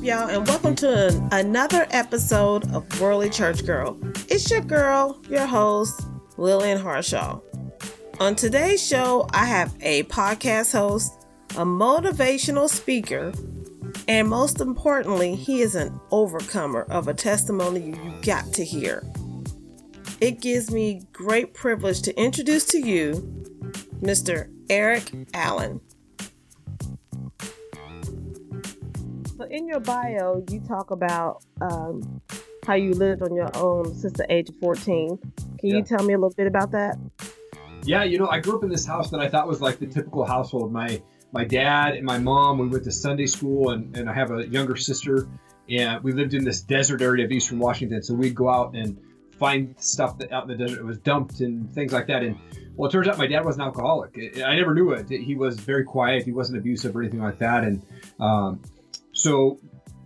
up, y'all, and welcome to an, another episode of Worldly Church Girl. It's your girl, your host, Lillian Harshaw. On today's show, I have a podcast host, a motivational speaker, and most importantly, he is an overcomer of a testimony you got to hear. It gives me great privilege to introduce to you Mr. Eric Allen. So, in your bio, you talk about um, how you lived on your own since the age of 14. Can Yeah. you tell me a little bit about that? Yeah, you know, I grew up in this house that I thought was like the typical household. My my dad and my mom, we went to Sunday school, and, and I have a younger sister, and we lived in this desert area of Eastern Washington. So we'd go out and find stuff that out in the desert it was dumped and things like that. And well, it turns out my dad was an alcoholic. I I never knew it. He was very quiet. He wasn't abusive or anything like that. And um, so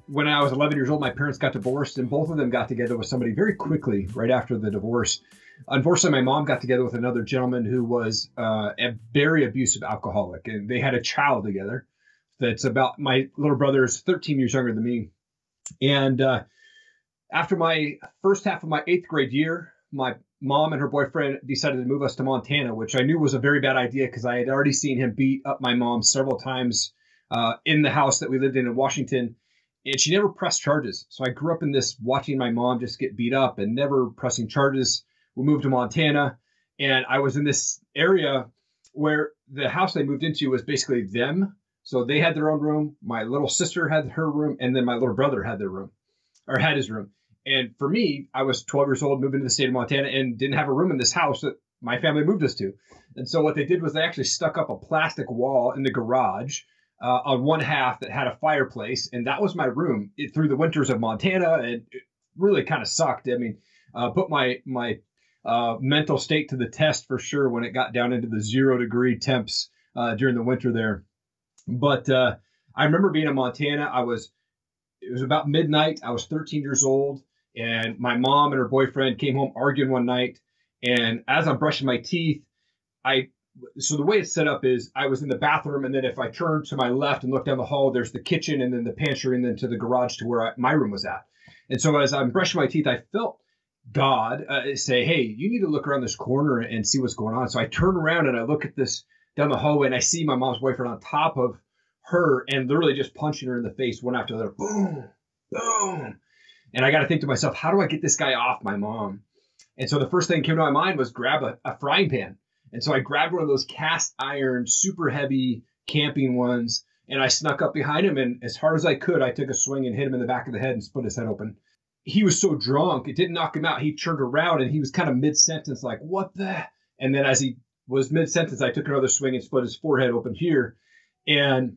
when I was 11 years old, my parents got divorced, and both of them got together with somebody very quickly right after the divorce. Unfortunately, my mom got together with another gentleman who was uh, a very abusive alcoholic, and they had a child together. That's about my little brother is 13 years younger than me, and uh, after my first half of my eighth grade year, my mom and her boyfriend decided to move us to Montana, which I knew was a very bad idea because I had already seen him beat up my mom several times uh, in the house that we lived in in Washington and she never pressed charges. So I grew up in this watching my mom just get beat up and never pressing charges. We moved to Montana, and I was in this area where the house they moved into was basically them. So they had their own room. My little sister had her room, and then my little brother had their room, or had his room. And for me, I was 12 years old, moving to the state of Montana, and didn't have a room in this house that my family moved us to. And so what they did was they actually stuck up a plastic wall in the garage uh, on one half that had a fireplace, and that was my room it, through the winters of Montana, and it really kind of sucked. I mean, uh, put my my uh, mental state to the test for sure when it got down into the zero degree temps uh, during the winter there. But uh, I remember being in Montana. I was it was about midnight. I was 13 years old, and my mom and her boyfriend came home arguing one night. And as I'm brushing my teeth, I so the way it's set up is I was in the bathroom, and then if I turn to my left and look down the hall, there's the kitchen, and then the pantry, and then to the garage to where I, my room was at. And so as I'm brushing my teeth, I felt God uh, say, "Hey, you need to look around this corner and see what's going on." So I turn around and I look at this down the hallway, and I see my mom's boyfriend on top of her, and literally just punching her in the face one after the other. Boom, boom. And I got to think to myself, how do I get this guy off my mom? And so the first thing that came to my mind was grab a, a frying pan. And so I grabbed one of those cast iron, super heavy camping ones, and I snuck up behind him. And as hard as I could, I took a swing and hit him in the back of the head and split his head open. He was so drunk, it didn't knock him out. He turned around and he was kind of mid sentence, like, what the? And then as he was mid sentence, I took another swing and split his forehead open here. And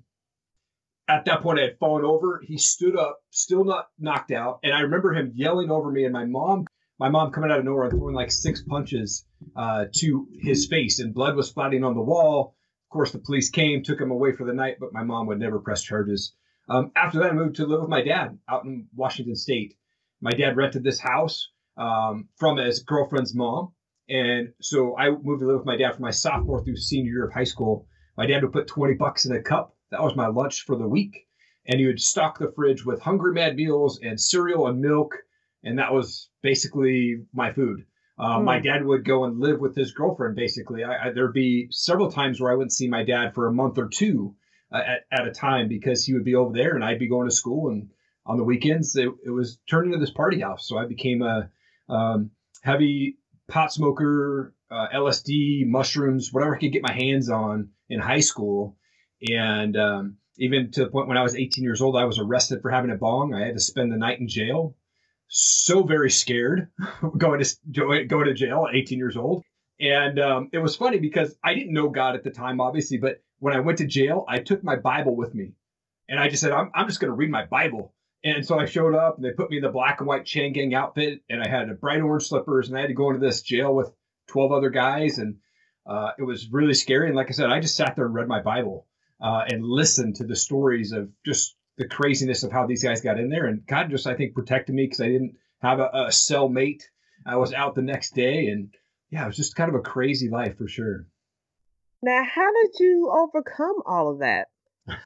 at that point, I had fallen over. He stood up, still not knocked out. And I remember him yelling over me, and my mom my mom coming out of nowhere and throwing like six punches uh, to his face, and blood was splatting on the wall. Of course, the police came, took him away for the night, but my mom would never press charges. Um, after that, I moved to live with my dad out in Washington State. My dad rented this house um, from his girlfriend's mom, and so I moved to live with my dad for my sophomore through senior year of high school. My dad would put twenty bucks in a cup. That was my lunch for the week, and he would stock the fridge with Hungry-Man meals and cereal and milk and that was basically my food. Uh, Hmm. My dad would go and live with his girlfriend. Basically, I, I, there'd be several times where I wouldn't see my dad for a month or two uh, at, at a time because he would be over there and I'd be going to school. And on the weekends, it, it was turned into this party house. So I became a um, heavy pot smoker, uh, LSD, mushrooms, whatever I could get my hands on in high school. And um, even to the point when I was 18 years old, I was arrested for having a bong. I had to spend the night in jail so very scared going to going to jail at 18 years old. And um, it was funny because I didn't know God at the time, obviously. But when I went to jail, I took my Bible with me, and I just said, "I'm, I'm just going to read my Bible." And so I showed up, and they put me in the black and white chain gang outfit, and I had a bright orange slippers, and I had to go into this jail with 12 other guys, and uh, it was really scary. And like I said, I just sat there and read my Bible uh, and listened to the stories of just the craziness of how these guys got in there. And God just, I think, protected me because I didn't have a, a cellmate. I was out the next day, and yeah, it was just kind of a crazy life for sure. Now, how did you overcome all of that?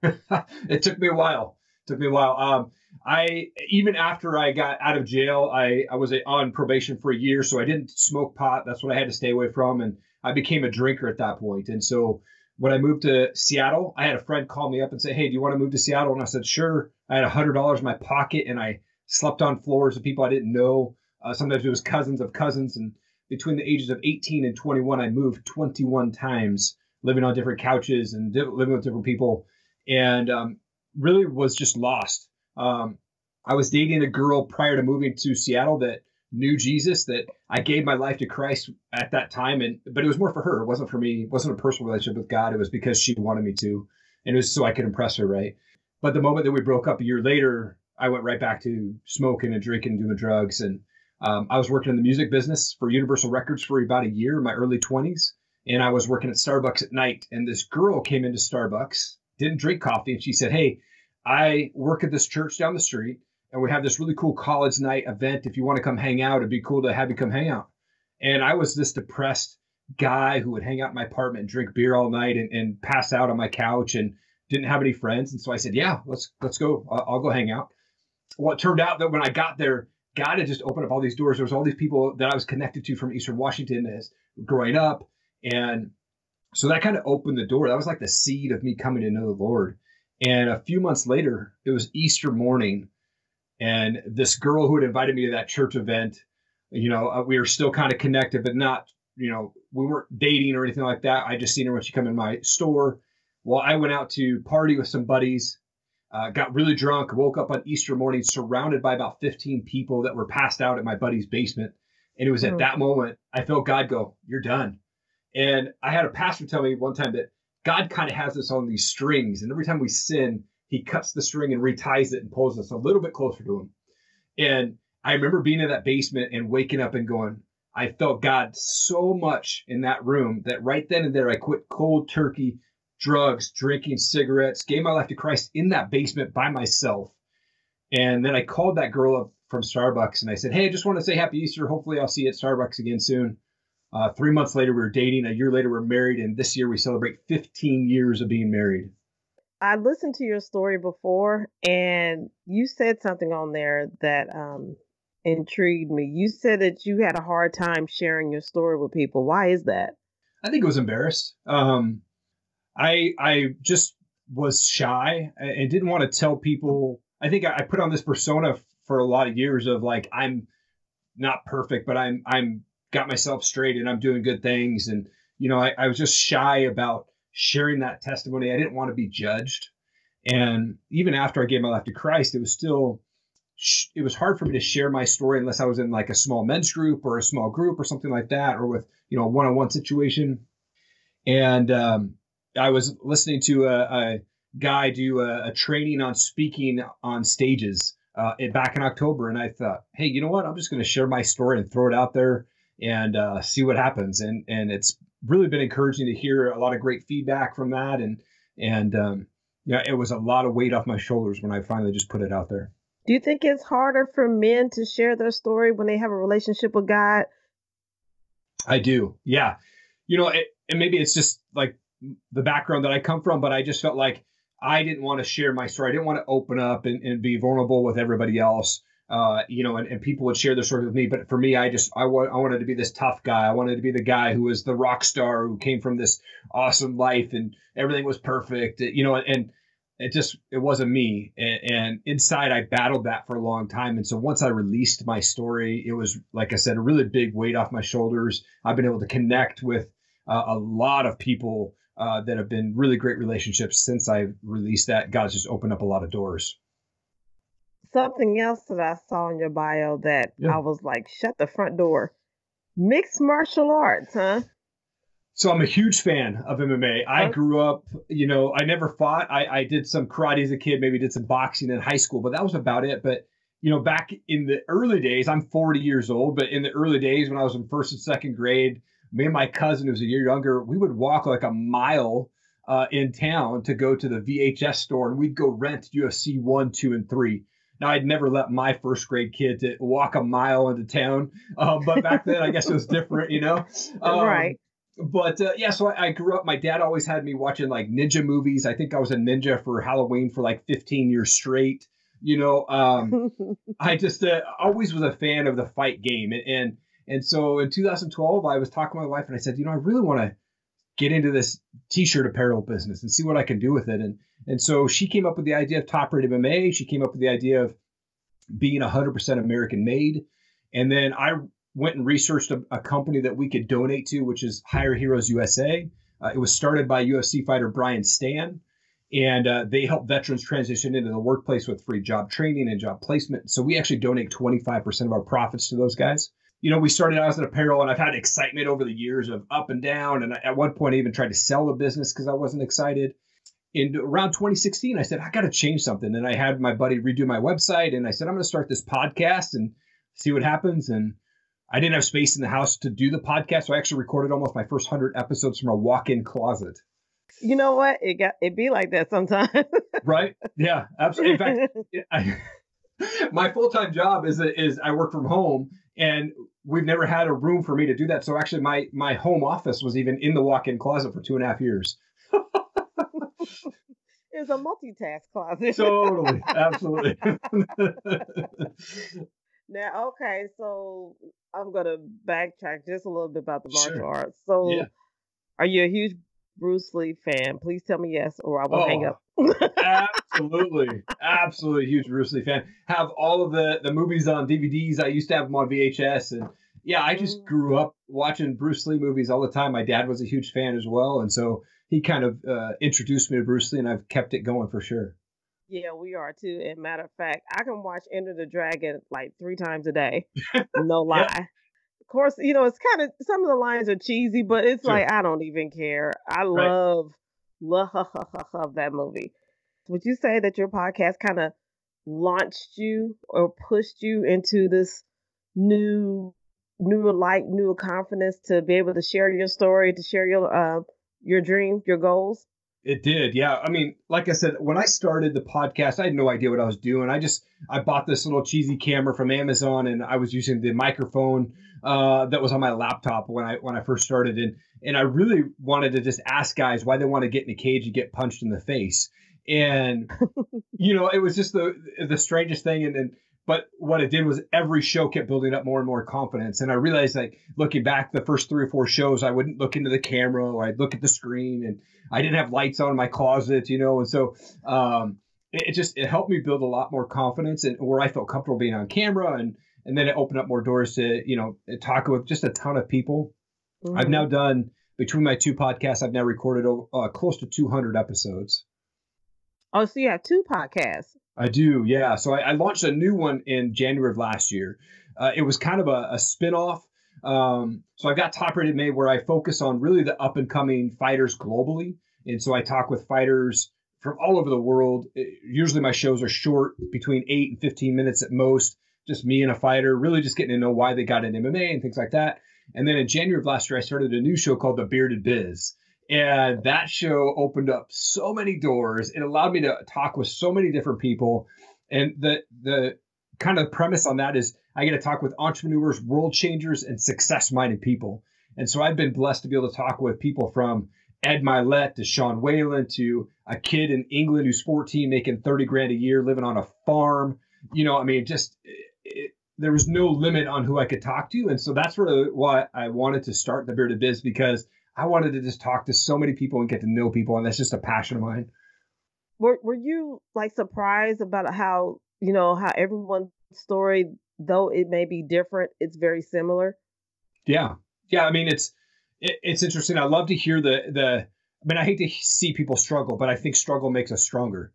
it took me a while. It took me a while. Um, I even after I got out of jail, I I was on probation for a year, so I didn't smoke pot. That's what I had to stay away from, and I became a drinker at that point. And so when I moved to Seattle, I had a friend call me up and say, "Hey, do you want to move to Seattle?" And I said, "Sure." I had a hundred dollars in my pocket, and I slept on floors with people I didn't know. Uh, sometimes it was cousins of cousins, and between the ages of 18 and 21, I moved 21 times, living on different couches and di- living with different people, and um, really was just lost. Um, I was dating a girl prior to moving to Seattle that knew Jesus, that I gave my life to Christ at that time, and but it was more for her. It wasn't for me. It wasn't a personal relationship with God. It was because she wanted me to, and it was so I could impress her, right? But the moment that we broke up a year later, I went right back to smoking and drinking and doing drugs, and um, I was working in the music business for Universal Records for about a year in my early 20s. And I was working at Starbucks at night. And this girl came into Starbucks, didn't drink coffee. And she said, Hey, I work at this church down the street and we have this really cool college night event. If you want to come hang out, it'd be cool to have you come hang out. And I was this depressed guy who would hang out in my apartment and drink beer all night and, and pass out on my couch and didn't have any friends. And so I said, Yeah, let's let's go. I'll, I'll go hang out. Well, it turned out that when I got there, God had just opened up all these doors. There was all these people that I was connected to from Eastern Washington as growing up, and so that kind of opened the door. That was like the seed of me coming to know the Lord. And a few months later, it was Easter morning, and this girl who had invited me to that church event, you know, uh, we were still kind of connected, but not, you know, we weren't dating or anything like that. I just seen her when she come in my store. Well, I went out to party with some buddies uh, got really drunk, woke up on Easter morning surrounded by about 15 people that were passed out at my buddy's basement. And it was at mm. that moment I felt God go, You're done. And I had a pastor tell me one time that God kind of has us on these strings. And every time we sin, he cuts the string and reties it and pulls us a little bit closer to him. And I remember being in that basement and waking up and going, I felt God so much in that room that right then and there I quit cold turkey drugs, drinking cigarettes, gave my life to Christ in that basement by myself. And then I called that girl up from Starbucks and I said, Hey, I just want to say happy Easter. Hopefully I'll see you at Starbucks again soon. Uh, three months later, we were dating. A year later, we we're married. And this year, we celebrate 15 years of being married. I listened to your story before, and you said something on there that um, intrigued me. You said that you had a hard time sharing your story with people. Why is that? I think it was embarrassed. Um, I I just was shy and didn't want to tell people. I think I put on this persona for a lot of years of like I'm not perfect, but I'm I'm got myself straight and I'm doing good things. And you know, I, I was just shy about sharing that testimony. I didn't want to be judged. And even after I gave my life to Christ, it was still it was hard for me to share my story unless I was in like a small men's group or a small group or something like that, or with you know a one-on-one situation. And um, I was listening to a, a guy do a, a, training on speaking on stages uh, back in October, and I thought, hey, you know what? I'm just going to share my story and throw it out there and uh, see what happens. And and it's really been encouraging to hear a lot of great feedback from that, and and um, yeah, it was a lot of weight off my shoulders when I finally just put it out there. Do you think it's harder for men to share their story when they have a relationship with God? I do. Yeah. You know, it, and maybe it's just like the background that I come from, but I just felt like I didn't want to share my story. I didn't want to open up and, and be vulnerable with everybody else. Uh, you know, and, and people would share their story with me. But for me, I just I, wa- I wanted to be this tough guy. I wanted to be the guy who was the rock star who came from this awesome life and everything was perfect. You know, and it just it wasn't me. And, and inside, I battled that for a long time. And so once I released my story, it was like I said, a really big weight off my shoulders. I've been able to connect with uh, a lot of people uh, that have been really great relationships since I released that. God's just opened up a lot of doors. Something else that I saw in your bio that yeah. I was like, shut the front door. Mixed martial arts, huh? So I'm a huge fan of MMA. I grew up, you know, I never fought. I, I did some karate as a kid, maybe did some boxing in high school, but that was about it. But you know, back in the early days, I'm 40 years old, but in the early days when I was in first and second grade, me and my cousin, who was a year younger, we would walk like a mile uh, in town to go to the VHS store, and we'd go rent UFC one, two, and three. Now, I'd never let my first grade kid to walk a mile into town, um, but back then, I guess it was different, you know. Um, right. but uh, yeah, so I, I, grew up. My dad always had me watching like ninja movies. I think I was a ninja for Halloween for like 15 years straight. You know, um, I just uh, always was a fan of the fight game, and, and and so in 2012, I was talking to my wife, and I said, you know, I really want to get into this t-shirt apparel business and see what I can do with it. And and so she came up with the idea of Top Rated MMA. She came up with the idea of being 100% American made. And then I went and researched a, a, company that we could donate to, which is Hire Heroes USA. Uh, it was started by UFC fighter Brian Stann, and uh, they help veterans transition into the workplace with free job training and job placement. So we actually donate 25% of our profits to those guys. You know, we started out as an apparel, and I've had excitement over the years of up and down. And at one point, I even tried to sell the business because I wasn't excited. In around 2016, I said I got to change something, and I had my buddy redo my website, and I said I'm going to start this podcast and see what happens. And I didn't have space in the house to do the podcast, so I actually recorded almost my first hundred episodes from a walk-in closet. You know what? It got it be like that sometimes. right? Yeah, absolutely. In fact, I, my full-time job is is I work from home, and we've never had a room for me to do that. So actually, my my home office was even in the walk-in closet for two and a half years. it's a multitask closet. totally, absolutely. now, okay, so I'm gonna backtrack just a little bit about the martial sure. arts. So, yeah. are you a huge Bruce Lee fan? Please tell me yes, or I will oh, hang up. absolutely, absolutely huge Bruce Lee fan. Have all of the the movies on DVDs. I used to have them on VHS, and yeah, I just mm. grew up watching Bruce Lee movies all the time. My dad was a huge fan as well, and so he kind of uh, introduced me to Bruce Lee, and I've kept it going for sure. Yeah, we are too. And matter of fact, I can watch Enter the Dragon like three times a day. No lie. yeah. Of course, you know, it's kind of some of the lines are cheesy, but it's sure. like I don't even care. I love right. love that movie. Would you say that your podcast kind of launched you or pushed you into this new new light, new confidence to be able to share your story, to share your uh, your dream, your goals? It did, yeah. I mean, like I said, when I started the podcast, I had no idea what I was doing. I just I bought this little cheesy camera from Amazon, and I was using the microphone uh, that was on my laptop when I when I first started, and and I really wanted to just ask guys why they want to get in a cage and get punched in the face, and you know, it was just the the strangest thing, and then but what it did was every show kept building up more and more confidence. And I realized, like, looking back the first three or four shows, I wouldn't look into the camera or I'd look at the screen and I didn't have lights on in my closet, you know. And so um, it, it, just it helped me build a lot more confidence and where I felt comfortable being on camera. And, and then it opened up more doors to, you know, talk with just a ton of people. Mm-hmm. I've now done, between my two podcasts, I've now recorded uh, close to 200 episodes. Oh, so you have two podcasts. I do, yeah. So I, I, launched a new one in January of last year. Uh, it was kind of a, a spin-off. Um, so I've got Top Rated MMA where I focus on really the up and coming fighters globally. And so I talk with fighters from all over the world. It, usually my shows are short, between eight and 15 minutes at most. Just me and a fighter, really just getting to know why they got in MMA and things like that. And then in January of last year, I started a new show called The Bearded Biz. And that show opened up so many doors. It allowed me to talk with so many different people. And the the kind of premise on that is I get to talk with entrepreneurs, world changers, and success minded people. And so I've been blessed to be able to talk with people from Ed Mylett to Sean Whalen to a kid in England who's 14 making 30 grand a year living on a farm. You know, I mean, just it, there was no limit on who I could talk to. And so that's really why I wanted to start the Bearded Biz because I wanted to just talk to so many people and get to know people, and that's just a passion of mine. Were Were you like surprised about how you know how everyone's story, though it may be different, it's very similar? Yeah, yeah. I mean, it's it, it's interesting. I love to hear the the. I mean, I hate to see people struggle, but I think struggle makes us stronger,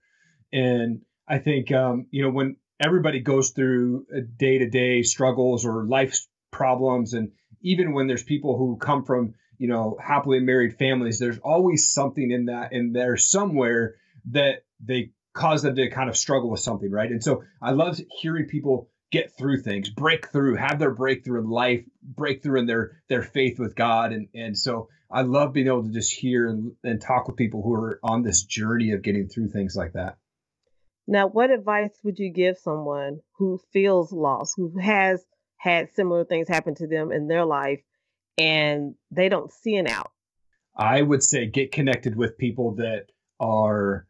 and I think um, you know when everybody goes through day to day struggles or life problems, and even when there's people who come from you know, happily married families, there's always something in that in there somewhere that they cause them to kind of struggle with something, right? And so I love hearing people get through things, break through, have their breakthrough in life, breakthrough in their their faith with God. And and so I love being able to just hear and, and talk with people who are on this journey of getting through things like that. Now, what advice would you give someone who feels lost, who has had similar things happen to them in their life and they don't see an out. I would say get connected with people that are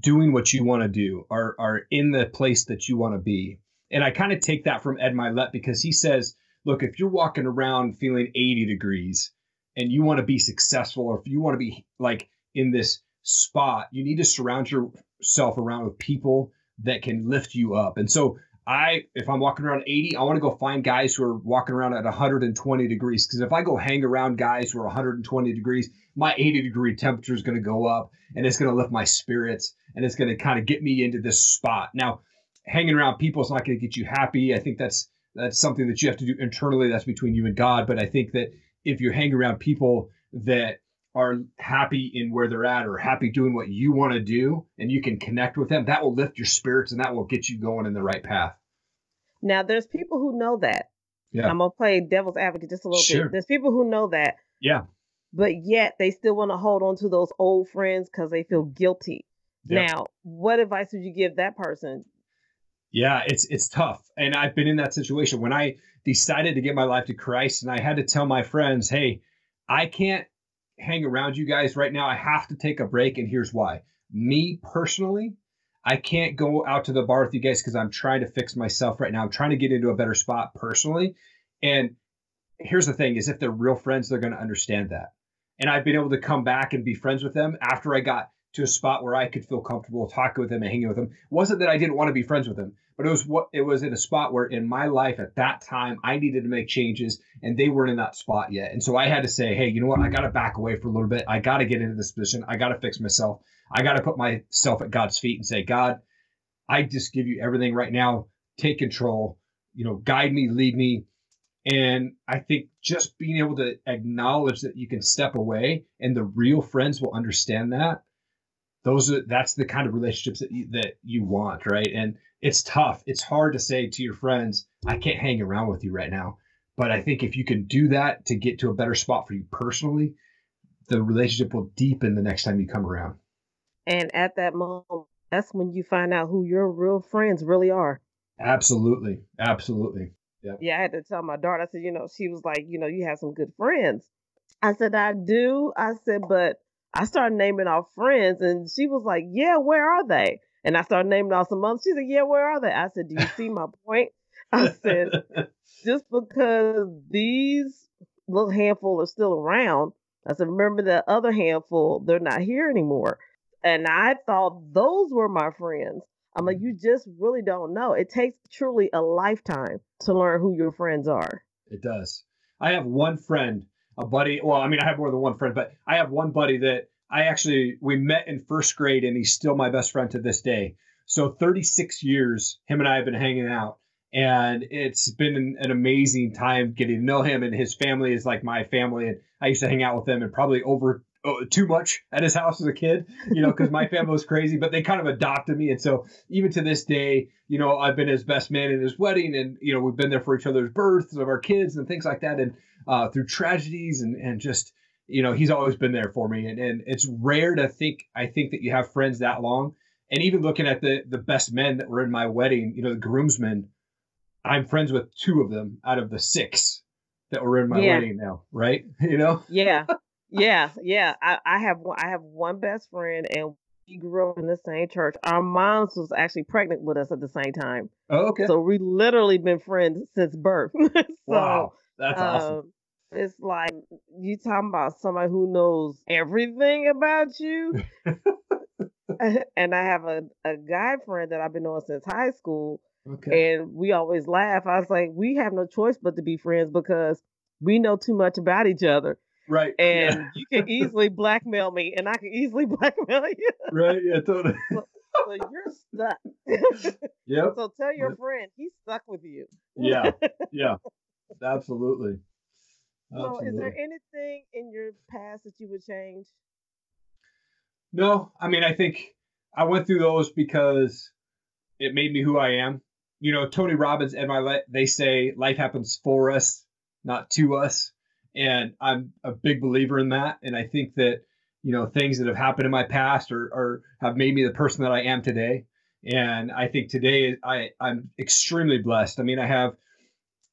doing what you want to do, are are in the place that you want to be. And I kind of take that from Ed Mylett because he says, look, if you're walking around feeling 80 degrees and you want to be successful, or if you want to be like in this spot, you need to surround yourself around with people that can lift you up. And so I, if I'm walking around 80, I want to go find guys who are walking around at 120 degrees. Because if I go hang around guys who are 120 degrees, my 80 degree temperature is going to go up and it's going to lift my spirits and it's going to kind of get me into this spot. Now, hanging around people is not going to get you happy. I think that's that's something that you have to do internally. That's between you and God. But I think that if you hang around people that are happy in where they're at or happy doing what you want to do and you can connect with them, that will lift your spirits and that will get you going in the right path. Now, there's people who know that. Yeah. I'm going to play devil's advocate just a little sure. bit. There's people who know that. Yeah. But yet they still want to hold on to those old friends because they feel guilty. Yeah. Now, what advice would you give that person? Yeah, it's it's tough. And I've been in that situation when I decided to give my life to Christ and I had to tell my friends, "Hey, I can't hang around you guys right now. I have to take a break, and here's why. Me personally, I can't go out to the bar with you guys because I'm trying to fix myself right now. I'm trying to get into a better spot personally. And here's the thing is if they're real friends, they're going to understand that. And I've been able to come back and be friends with them after I got to a spot where I could feel comfortable talking with them and hanging with them. It wasn't that I didn't want to be friends with them, but it was what it was in a spot where in my life at that time I needed to make changes and they weren't in that spot yet. And so I had to say, hey, you know what? I got to back away for a little bit. I got to get into this position. I got to fix myself. I got to put myself at God's feet and say, God, I just give you everything right now. Take control. You know, guide me, lead me. And I think just being able to acknowledge that you can step away and the real friends will understand that those are that's the kind of relationships that you, that you want, right? And it's tough. It's hard to say to your friends, "I can't hang around with you right now." But I think if you can do that to get to a better spot for you personally, the relationship will deepen the next time you come around. And at that moment, that's when you find out who your real friends really are. Absolutely. Absolutely. Yeah. Yeah, I had to tell my daughter, I said, you know, she was like, you know, you have some good friends. I said, I do. I said, but I started naming off friends, and she was like, "Yeah, where are they?" And I started naming off some others. She said, "Yeah, where are they?" I said, "Do you see my point?" I said, "Just because these little handful are still around," I said, "Remember that other handful? They're not here anymore." And I thought those were my friends. I'm like, you mm-hmm. just really don't know. It takes truly a lifetime to learn who your friends are. It does. I have one friend a buddy. Well, I mean, I have more than one friend, but I have one buddy that I actually we met in first grade, and he's still my best friend to this day. So 36 years, him and I have been hanging out, and it's been an, an amazing time getting to know him. And his family is like my family, and I used to hang out with them, and probably over oh, too much at his house as a kid, you know, because my family was crazy, but they kind of adopted me. And so even to this day, you know, I've been his best man in his wedding and, you know, we've been there for each other's births of our kids and things like that. And uh, through tragedies and, and just, you know, he's always been there for me. And, and it's rare to think, I think that you have friends that long. And even looking at the, the best men that were in my wedding, you know, the groomsmen, I'm friends with two of them out of the six that were in my yeah. wedding now, right? You know? Yeah. yeah, yeah. I, I have I have one best friend and we grew up in the same church. Our moms was actually pregnant with us at the same time. Oh, okay. So we literally been friends since birth. so, wow, that's awesome. It's like you talking about somebody who knows everything about you. and I have a, a guy friend that I've been knowing since high school. Okay. And we always laugh. I was like, we have no choice but to be friends because we know too much about each other. Right. And yeah. you can easily blackmail me and I can easily blackmail you. right. Yeah, totally. So, so you're stuck. yep. So tell your friend he's stuck with you. yeah. Yeah. Absolutely. So is there anything in your past that you would change? No. I mean, I think I went through those because it made me who I am. You know, Tony Robbins and my they say life happens for us, not to us and I'm a big believer in that. And I think that you know things that have happened in my past or, or have made me the person that I am today. And I think today I I'm extremely blessed. I mean, I have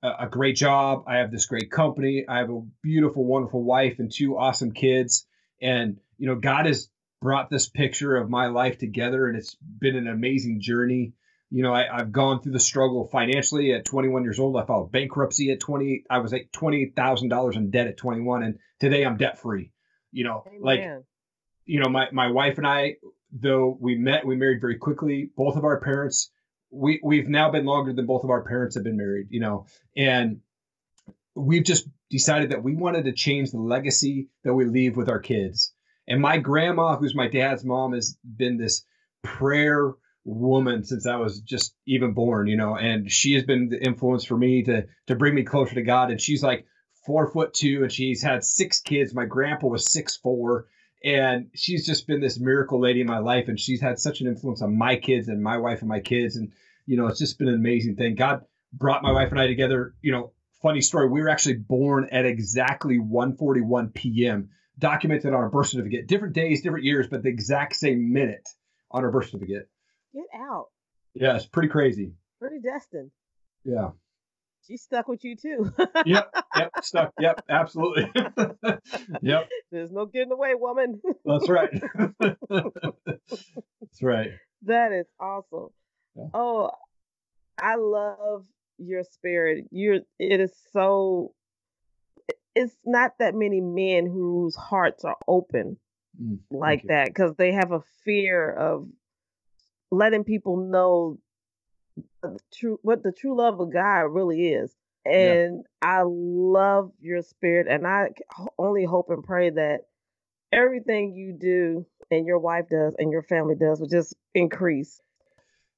a, great job. I have this great company. I have a beautiful, wonderful wife and two awesome kids. And, you know, God has brought this picture of my life together and it's been an amazing journey. You know, I, have gone through the struggle financially at 21 years old. I filed bankruptcy at 20. I was like $28,000 in debt at 21. And today I'm debt free. You know, Amen. like, you know, my, my wife and I, though we met, we married very quickly. Both of our parents we we've now been longer than both of our parents have been married, you know, and we've just decided that we wanted to change the legacy that we leave with our kids. And my grandma, who's my dad's mom, has been this prayer woman since I was just even born, you know, and she has been the influence for me to to bring me closer to God. And she's like four foot two, and she's had six kids. My grandpa was six four, and she's just been this miracle lady in my life and she's had such an influence on my kids and my wife and my kids and you know it's just been an amazing thing. God brought my wife and i together you know funny story. We were actually born at exactly 1:41 p.m documented on our birth certificate. Different days different years but the exact same minute on our birth certificate. Get out. Yeah it's pretty crazy. Pretty destined. Yeah. She stuck with you too. yep, yep, stuck. Yep, absolutely. yep. There's no getting away, woman. That's right. That's right. That is awesome. Yeah. Oh, I love your spirit. You're it is so it's not that many men whose hearts are open mm, like that because they have a fear of letting people know the true what the true love of God really is. And yeah. I love your spirit, and I only hope and pray that everything you do and your wife does and your family does will just increase.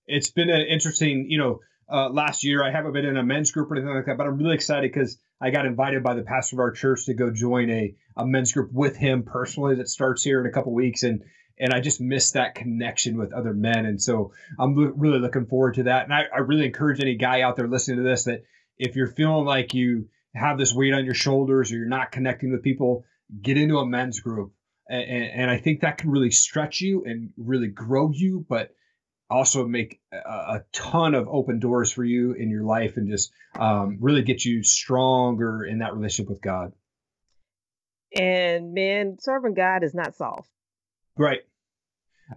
It's been an interesting, you know, uh, last year. I haven't been in a men's group or anything like that, but I'm really excited because I got invited by the pastor of our church to go join a, a men's group with him personally that starts here in a couple weeks. And and I just miss that connection with other men. And so I'm really looking forward to that. And I, I really encourage any guy out there listening to this that if you're feeling like you have this weight on your shoulders or you're not connecting with people, get into a men's group. And, and I think that can really stretch you and really grow you, but also make a, a ton of open doors for you in your life and just um, really get you stronger in that relationship with God. And man, serving God is not soft. Right.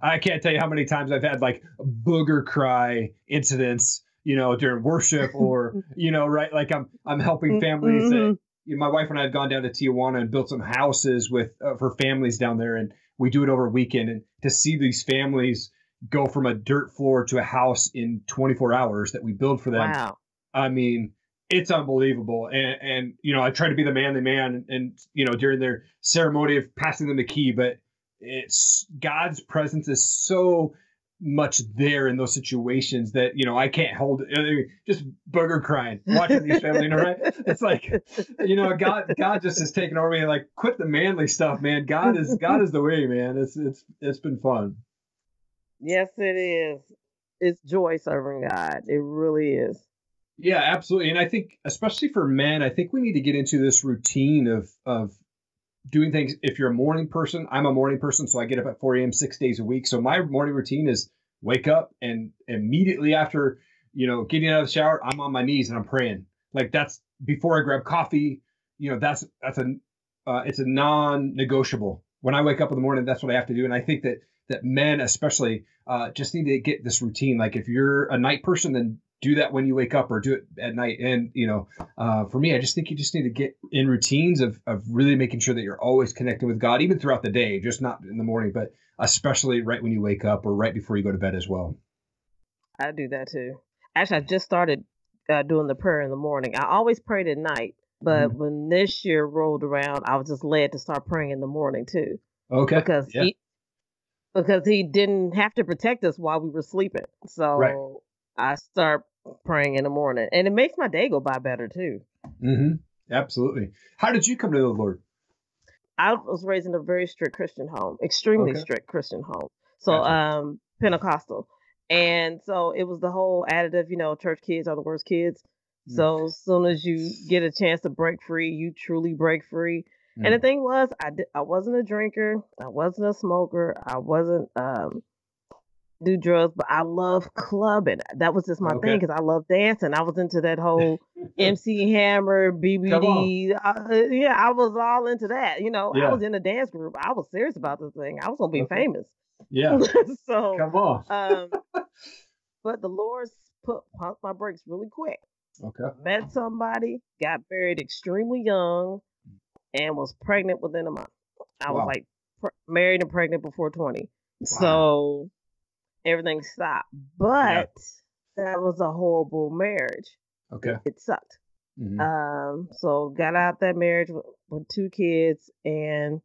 I can't tell you how many times I've had like booger cry incidents, you know, during worship or, you know, right. Like I'm, I'm helping mm, families mm-hmm. that you know, my wife and I have gone down to Tijuana and built some houses with uh, for families down there. And we do it over a weekend. And to see these families go from a dirt floor to a house in 24 hours that we build for them. Wow. I mean, it's unbelievable. And, and, you know, I try to be the manly man and, and, you know, during their ceremony of passing them the key, but it's God's presence is so much there in those situations that you know I can't hold it. Just booger crying watching these families, you know, right? It's like you know God God just has taken over me. Like quit the manly stuff, man. God is God is the way, man. It's it's it's been fun. Yes, it is. It's joy serving God. It really is. Yeah, absolutely. And I think especially for men, I think we need to get into this routine of of doing things. If you're a morning person, I'm a morning person, so I get up at 4 a.m. six days a week. So my morning routine is wake up and immediately after, you know, getting out of the shower, I'm on my knees and I'm praying. Like that's before I grab coffee. You know, that's that's a uh, it's a non-negotiable. When I wake up in the morning, that's what I have to do. And I think that that men especially uh, just need to get this routine. Like if you're a night person, then do that when you wake up or do it at night. And, you know, uh, for me, I just think you just need to get in routines of, of really making sure that you're always connecting with God, even throughout the day, just not in the morning, but especially right when you wake up or right before you go to bed as well. I do that too. Actually, I just started uh, doing the prayer in the morning. I always prayed at night, but mm-hmm. when this year rolled around, I was just led to start praying in the morning too. Okay. Because yeah. he, because he didn't have to protect us while we were sleeping. So right. I start praying in the morning, and it makes my day go by better too. Mm-hmm. Absolutely. How did you come to the Lord? I was raised in a very strict Christian home, extremely okay. strict Christian home. So, gotcha. um, Pentecostal, and so it was the whole additive. You know, church kids are the worst kids. Mm. So as soon as you get a chance to break free, you truly break free. Mm. And the mm. thing was, I did, I wasn't a drinker, I wasn't a smoker, I wasn't um do drugs, but I love clubbing. That was just my okay. thing because I love dancing. I was into that whole MC Hammer, BBD. Uh, yeah, I was all into that. You know, Yeah. I was in a dance group. I was serious about this thing. I was gonna be Okay. famous. Yeah. so, Come on. um, but the Lord put pumped my brakes really quick. Okay. Met somebody, got married extremely young, and was pregnant within a month. I was like pr- married and pregnant before twenty. So everything stopped. But that was a horrible marriage. Okay. It sucked. Mhm. Um, so got out that marriage with, with two kids, and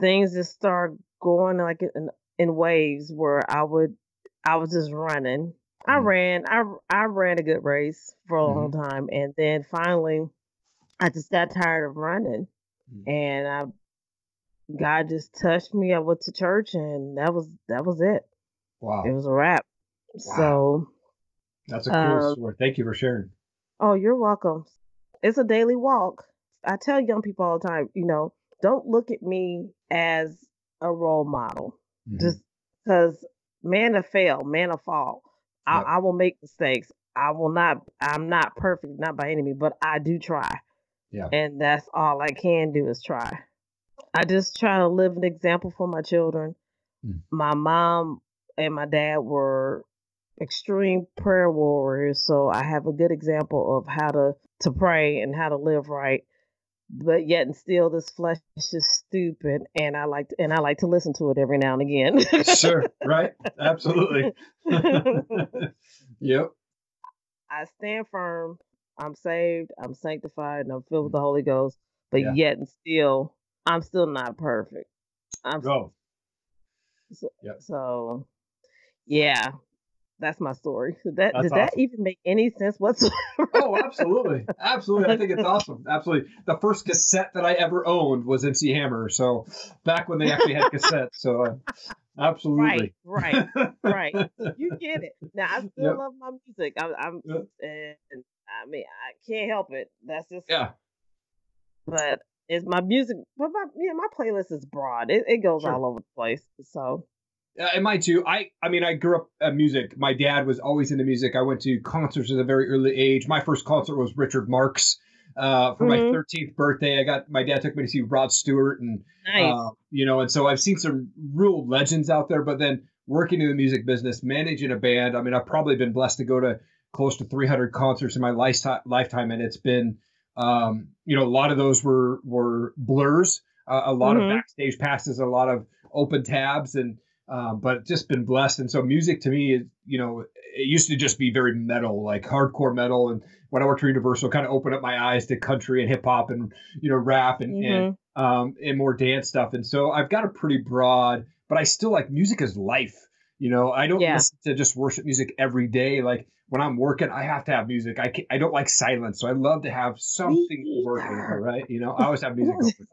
things just started going like in, in waves where I would, I was just running. I Mhm. ran, I I ran a good race for a long time, and then finally, I just got tired of running, Mhm. and I, God just touched me. I went to church, and that was that was it. Wow. It was a wrap. So, That's a cool um, story. Thank you for sharing. oh, you're welcome. It's a daily walk. I tell young people all the time, you know, don't look at me as a role model. Mhm. Just because man to fail, man to fall. I, Yep. I will make mistakes. I will not. I'm not perfect, not by any means, but I do try. Yeah. And that's all I can do is try. I just try to live an example for my children. Mm. My mom and my dad were extreme prayer warriors, so I have a good example of how to to pray and how to live right. But yet and still, this flesh is just stupid, and I like to, and I like to listen to it every now and again. sure. Right. Absolutely. yep. I stand firm. I'm saved. I'm sanctified, and I'm filled with mm. the Holy Ghost. But Yeah. yet and still, I'm still not perfect. I'm Go. Oh. so, yeah. That's my story. Did that That's does that even make any sense whatsoever? Oh, absolutely. Absolutely. I think it's awesome. Absolutely. The first cassette that I ever owned was MC Hammer. So back when they actually had cassettes. So uh, absolutely. right, right, right. You get it. Now I still Yep. love my music. I, I'm, Yep. and I mean I can't help it. That's just Yeah. but it's my music. But my yeah, my playlist is broad. It, it goes Sure. all over the place. So and mine too. I I mean, I grew up at music. My dad was always into music. I went to concerts at a very early age. My first concert was Richard Marx. Uh, for my Mhm. 13th birthday, I got my dad took me to see Rod Stewart, and nice. uh, you know, and so I've seen some real legends out there. But then working in the music business, managing a band, I mean, I've probably been blessed to go to close to 300 concerts in my lifetime, lifetime, and it's been, um, you know, a lot of those were were blurs, uh, a lot Mhm. of backstage passes, a lot of open tabs, and um, but just been blessed. And so music to me is, you know, it used to just be very metal, like hardcore metal. And when I worked for Universal, kind of opened up my eyes to country and hip hop and you know rap and, and Mhm. um, and more dance stuff. And so I've got a pretty broad, but I still like music is life. You know, I don't Yeah. listen to just worship music every day. Like when I'm working, I have to have music. I I don't like silence, so I love to have something working. Right? You know, I always have music.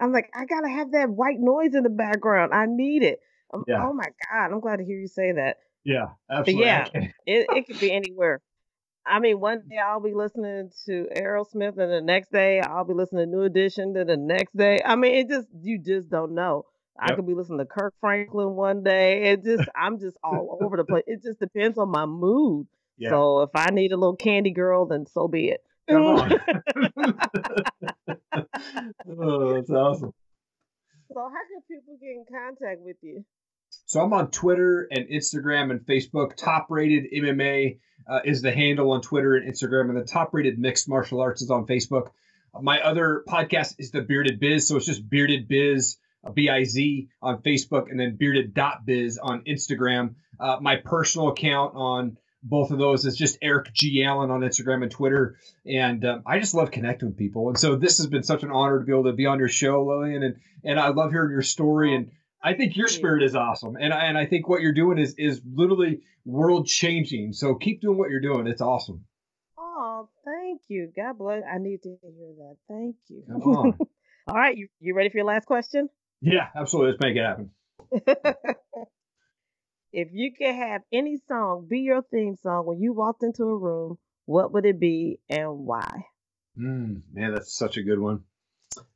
I'm like, I gotta have that white noise in the background. I need it. Um, Yeah. Oh my god, I'm glad to hear you say that. Yeah, absolutely. I yeah. It it could be anywhere. I mean, one day I'll be listening to Aerosmith, and the next day I'll be listening to New Edition. Then the next day, I mean, it just you just don't know. I could be listening to Kirk Franklin one day. It just I'm just all over the place. It just depends on my mood. Yeah. So if I need a little candy girl, then so be it. Come on. oh, that's awesome. So how can people get in contact with you? So I'm on Twitter and Instagram and Facebook. Top rated MMA uh, is the handle on Twitter and Instagram, and the top rated mixed martial arts is on Facebook. My other podcast is the Bearded Biz, so it's just Bearded Biz, uh, B I Z on Facebook, and then bearded.biz on Instagram. Uh, my personal account on both of those is just Eric G. Allen on Instagram and Twitter. And um, I just love connecting with people. And so this has been such an honor to be able to be on your show, Lillian. And, and I love hearing your story. And I think your spirit is awesome. And I, and I think what you're doing is, is literally world changing. So keep doing what you're doing. It's awesome. Oh, thank you. God bless. I need to hear that. Thank you. Come on. All right, you you ready for your last question? yeah, absolutely. Let's make it happen. if you could have any song be your theme song when you walked into a room, what would it be and why? Mm, man, that's such a good one.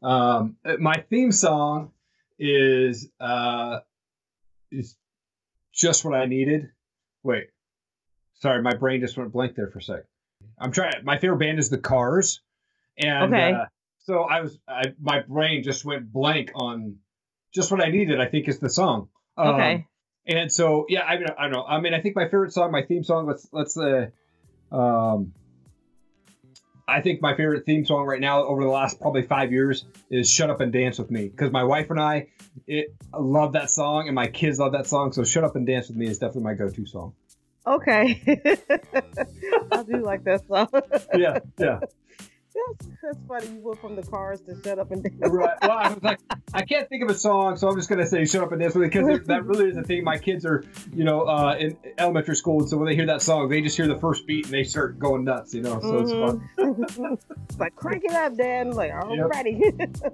Um, my theme song is uh, is just what I needed. Wait, sorry, my brain just went blank there for a sec. I'm trying. My favorite band is the Cars, and Okay. uh, so I was. I, my brain just went blank on just what I needed. I think is the song. Um, Okay. And so yeah, I mean, I don't know. I mean, I think my favorite song, my theme song. Let's let's uh, um, I think my favorite theme song right now over the last probably five years is "Shut Up and Dance with Me" because my wife and I it love that song and my kids love that song. So "Shut Up and Dance with Me" is definitely my go-to song. Okay. I do like that song. Yeah, yeah. That's, that's funny. You went from the cars to shut up and dance. Right. Well, I was like, I can't think of a song, so I'm just gonna say "Shut Up and Dance" with because that really is the thing. My kids are, you know, uh, in elementary school, and so when they hear that song, they just hear the first beat and they start going nuts. You know, so it's fun. Mhm. it's like crank it up, Dad. I'm like, alrighty.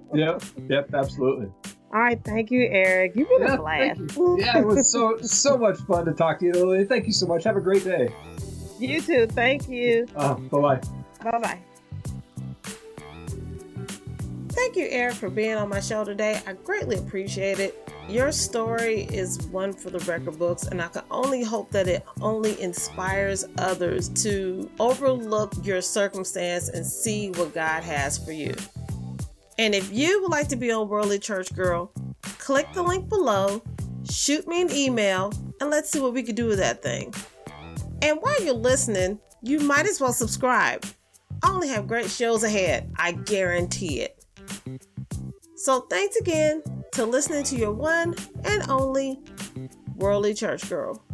Yep. Yep. Absolutely. All right, thank you, Eric. You've been Yeah, a blast. Yeah, it was so so much fun to talk to you, Lily. Thank you so much. Have a great day. You too. Thank you. Uh, bye bye. Bye bye. Thank you, Eric, for being on my show today. I greatly appreciate it. Your story is one for the record books, and I can only hope that it only inspires others to overlook your circumstance and see what God has for you. And if you would like to be on Worldly Church Girl, click the link below, shoot me an email, and let's see what we can do with that thing. And while you're listening, you might as well subscribe. I only have great shows ahead, I guarantee it. So thanks again to listening to your one and only Worldly Church Girl.